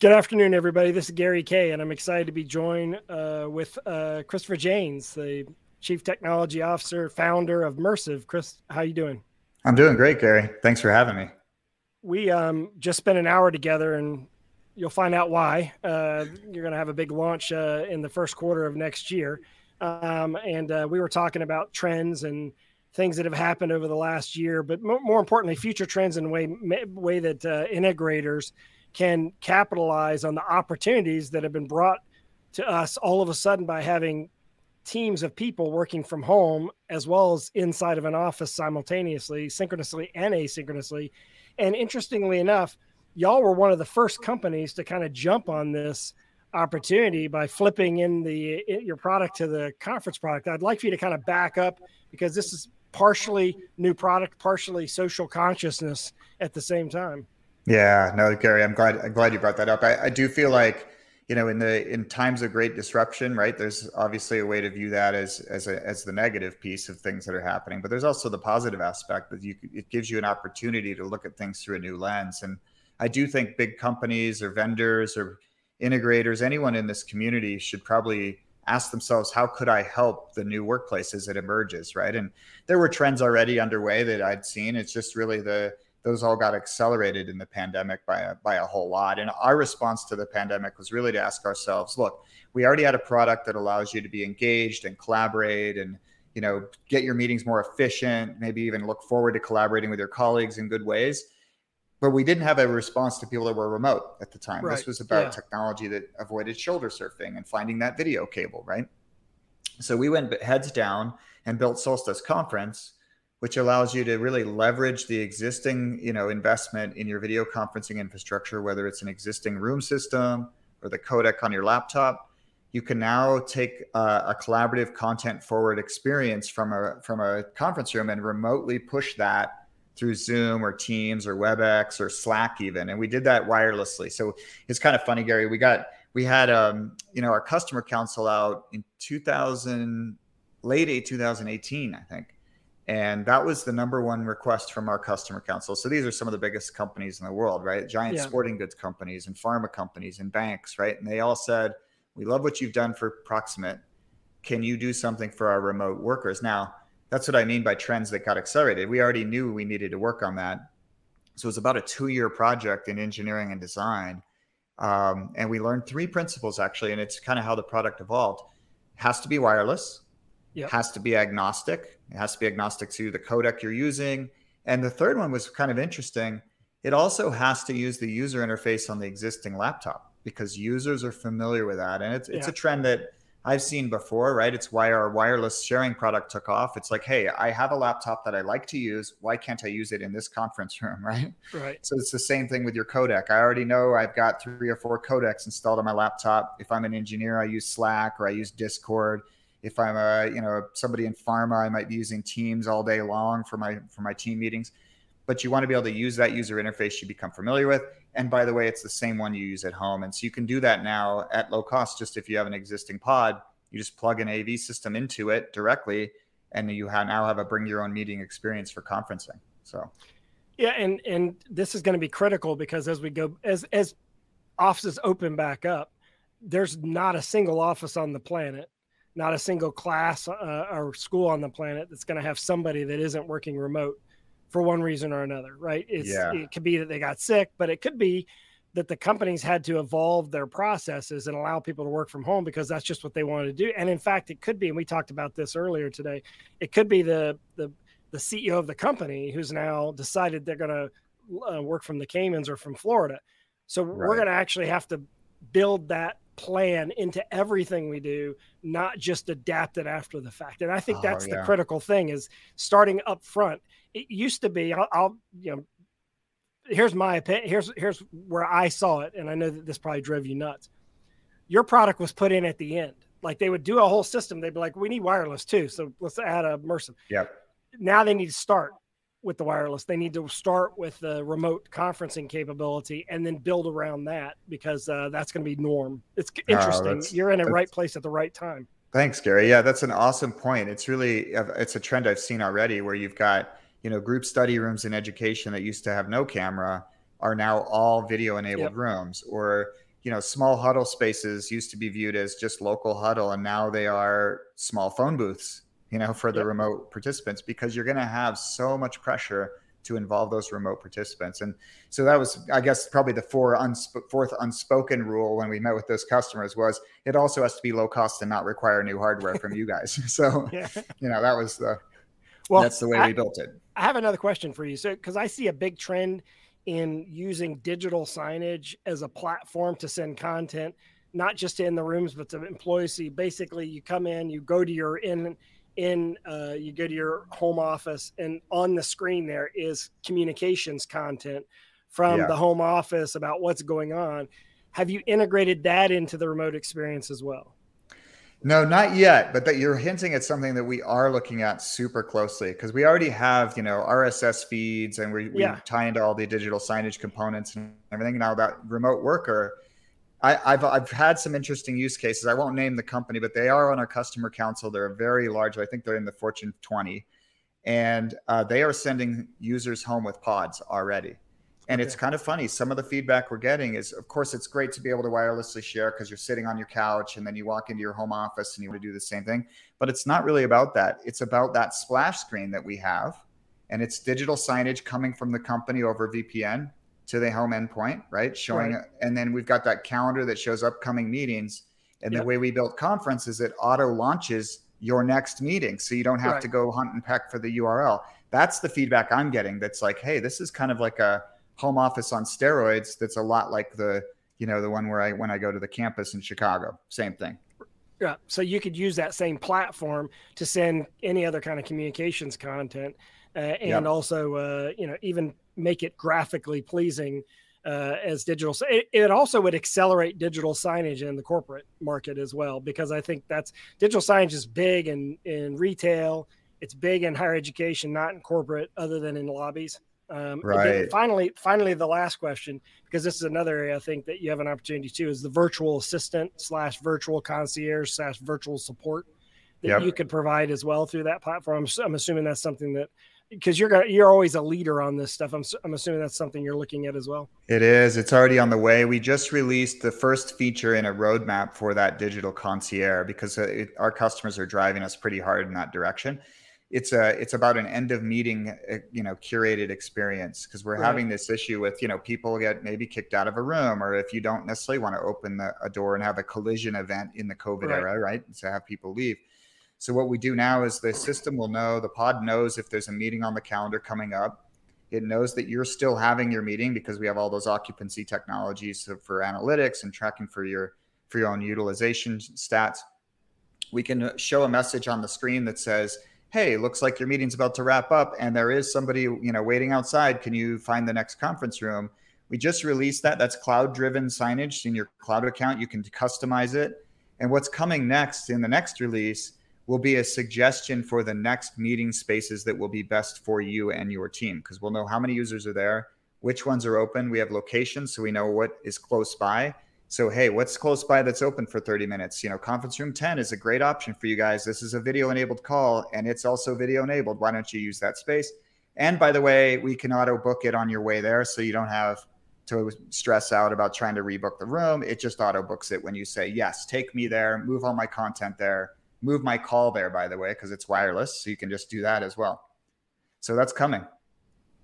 Good afternoon, everybody. This is Gary Kayye, and I'm excited to be joined uh, with uh, Christopher Jaynes, the Chief Technology Officer, founder of Mersive. Chris, how you doing? I'm doing great, Gary. Thanks for having me. We um, just spent an hour together, and you'll find out why. Uh, you're going to have a big launch uh, in the first quarter of next year, um, and uh, we were talking about trends and things that have happened over the last year, but more, importantly, future trends and way way that uh, integrators can capitalize on the opportunities that have been brought to us all of a sudden by having teams of people working from home as well as inside of an office simultaneously, synchronously and asynchronously. And interestingly enough, y'all were one of the first companies to kind of jump on this opportunity by flipping in the in your product to the conference product. I'd like for you to kind of back up because this is partially new product, partially social consciousness at the same time. Yeah, no, Gary, I'm glad I'm glad you brought that up. I, I do feel like you know in the in times of great disruption right there's obviously a way to view that as as a, as the negative piece of things that are happening but there's also the positive aspect that you it gives you an opportunity to look at things through a new lens. And i do think big companies or vendors or integrators anyone in this community should probably ask themselves how could i help the new workplace as it emerges right? And there were trends already underway that i'd seen. It's just really the those all got accelerated in the pandemic by a, by a whole lot. And our response to the pandemic was really to ask ourselves, look, we already had a product that allows you to be engaged and collaborate and you know get your meetings more efficient, maybe even look forward to collaborating with your colleagues in good ways. But we didn't have a response to people that were remote at the time. Right. This was about Yeah. technology that avoided shoulder surfing and finding that video cable, right? So we went heads down and built Solstice Conference, which allows you to really leverage the existing, you know, investment in your video conferencing infrastructure, whether it's an existing room system or the codec on your laptop. You can now take uh, a collaborative content forward experience from a from a conference room and remotely push that through Zoom or Teams or WebEx or Slack even. And we did that wirelessly. So it's kind of funny, Gary. We got we had um, you know our customer council out in 2000 late 8 2018, I think. And that was the number one request from our customer council. So these are some of the biggest companies in the world, right? Giant Yeah. sporting goods companies and pharma companies and banks, right? And they all said, "We love what you've done for Proximate. Can you do something for our remote workers?" Now, that's what I mean by trends that got accelerated. We already knew we needed to work on that. So it was about a two-year project in engineering and design, um, and we learned three principles actually, and it's kind of how the product evolved. It has to be wireless Yep. has to be agnostic. It has to be agnostic to the codec you're using. And the third one was kind of interesting. It also has to use the user interface on the existing laptop because users are familiar with that. And it's, it's Yeah. a trend that I've seen before, right? It's why our wireless sharing product took off. It's like, hey, I have a laptop that I like to use. Why can't I use it in this conference room, right? Right. So it's the same thing with your codec. I already know I've got three or four codecs installed on my laptop. If I'm an engineer, I use Slack or I use Discord. If I'm a you know somebody in pharma, I might be using Teams all day long for my for my team meetings. But you want to be able to use that user interface you become familiar with. And by the way, it's the same one you use at home. And so you can do that now at low cost. Just if you have an existing pod, you just plug an AV system into it directly, and you have, now have a bring your own meeting experience for conferencing. So Yeah, and and this is going to be critical because as we go as as offices open back up, there's not a single office on the planet, not a single class uh, or school on the planet that's going to have somebody that isn't working remote for one reason or another, right? It's Yeah. it could be that they got sick, but it could be that the companies had to evolve their processes and allow people to work from home because that's just what they wanted to do. And in fact, it could be, and we talked about this earlier today, it could be the the the CEO of the company who's now decided they're going to uh, work from the Caymans or from Florida. So we're going to actually have to build that plan into everything we do, not just adapt it after the fact. And I think Oh, that's the critical thing is starting up front. It used to be, I'll, I'll you know, here's my opinion. Here's here's where I saw it, and I know that this probably drove you nuts. Your product was put in at the end. Like they would do a whole system. They'd be like, "We need wireless too, so let's add a Mersive." Yep. Now they need to start with the wireless. They need to start with the remote conferencing capability and then build around that because uh, that's going to be norm. It's interesting. You're in the right place at the right time. Thanks, Gary. Yeah, that's an awesome point. It's really it's a trend I've seen already where you've got you know group study rooms in education that used to have no camera are now all video enabled yep. rooms or you know small huddle spaces used to be viewed as just local huddle and now they are small phone booths you know, for the remote participants because you're going to have so much pressure to involve those remote participants. And so that was, I guess, probably the four unsp- fourth unspoken rule when we met with those customers was it also has to be low cost and not require new hardware from you guys. so, yeah. you know, that was the, well, that's the way I, we built it. I have another question for you. So, because I see a big trend in using digital signage as a platform to send content, not just in the rooms, but to employees. So basically you come in, you go to your in in uh, you go to your home office and on the screen there is communications content from yeah. the home office about what's going on have you integrated that into the remote experience as well no not yet but that you're hinting at something that we are looking at super closely because we already have you know rss feeds and we, we yeah. tie into all the digital signage components and everything now that remote worker I, have I've had some interesting use cases. I won't name the company, but they are on our customer council. They're a very large. I think they're in the Fortune 20, and uh, they are sending users home with pods already. And okay. it's kind of funny. Some of the feedback we're getting is, of course, it's great to be able to wirelessly share because you're sitting on your couch and then you walk into your home office and you want to do the same thing. But it's not really about that. It's about that splash screen that we have, and it's digital signage coming from the company over VPN to the home endpoint, right? Showing, right. and then we've got that calendar that shows upcoming meetings. And yep. the way we built conference is it auto launches your next meeting. So you don't have right. to go hunt and peck for the URL. That's the feedback I'm getting. That's like, hey, this is kind of like a home office on steroids. That's a lot like the, you know, the one where I, when I go to the campus in Chicago, same thing. Yeah. So you could use that same platform to send any other kind of communications content. Uh, and yep. also, uh, you know, even make it graphically pleasing uh, as digital. It, it also would accelerate digital signage in the corporate market as well, because I think that's digital signage is big in, in retail. It's big in higher education, not in corporate, other than in lobbies. Um, right. finally, finally, the last question, because this is another area I think that you have an opportunity to, is the virtual assistant slash virtual concierge slash virtual support that yep. you could provide as well through that platform. I'm, I'm assuming that's something that because you're you're always a leader on this stuff. I'm I'm assuming that's something you're looking at as well. It is. It's already on the way. We just released the first feature in a roadmap for that digital concierge because uh, it, our customers are driving us pretty hard in that direction. It's a it's about an end of meeting uh, you know curated experience because we're right. having this issue with you know people get maybe kicked out of a room or if you don't necessarily want to open the, a door and have a collision event in the COVID right. era, right? To have people leave so what we do now is the system will know, the pod knows if there's a meeting on the calendar coming up. It knows that you're still having your meeting because we have all those occupancy technologies for analytics and tracking for your for your own utilization stats. We can show a message on the screen that says, "Hey, looks like your meeting's about to wrap up, and there is somebody you know waiting outside. Can you find the next conference room?" We just released that. That's cloud-driven signage in your cloud account. You can customize it. And what's coming next in the next release will be a suggestion for the next meeting spaces that will be best for you and your team because we'll know how many users are there, which ones are open. We have locations, so we know what is close by. So, hey, what's close by that's open for 30 minutes? You know, conference room 10 is a great option for you guys. This is a video enabled call and it's also video enabled. Why don't you use that space? And by the way, we can auto book it on your way there so you don't have to stress out about trying to rebook the room. It just auto books it when you say, yes, take me there, move all my content there move my call there, by the way, because it's wireless. So you can just do that as well. So that's coming.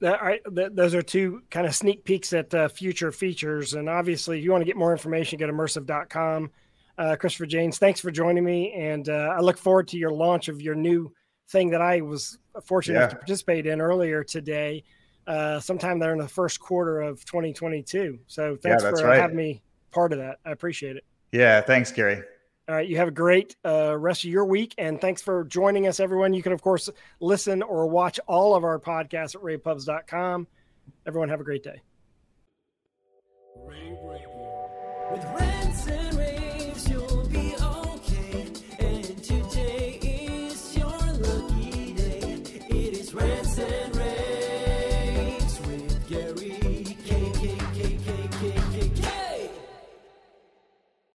That, right, those are two kind of sneak peeks at uh, future features. And obviously, if you want to get more information, go get immersive.com. Uh, Christopher Jaynes, thanks for joining me. And uh, I look forward to your launch of your new thing that I was fortunate yeah. enough to participate in earlier today, uh, sometime there in the first quarter of 2022. So thanks yeah, for right. having me part of that. I appreciate it. Yeah, thanks, Gary. All right. You have a great uh, rest of your week. And thanks for joining us, everyone. You can, of course, listen or watch all of our podcasts at ravepubs.com. Everyone, have a great day. Ray With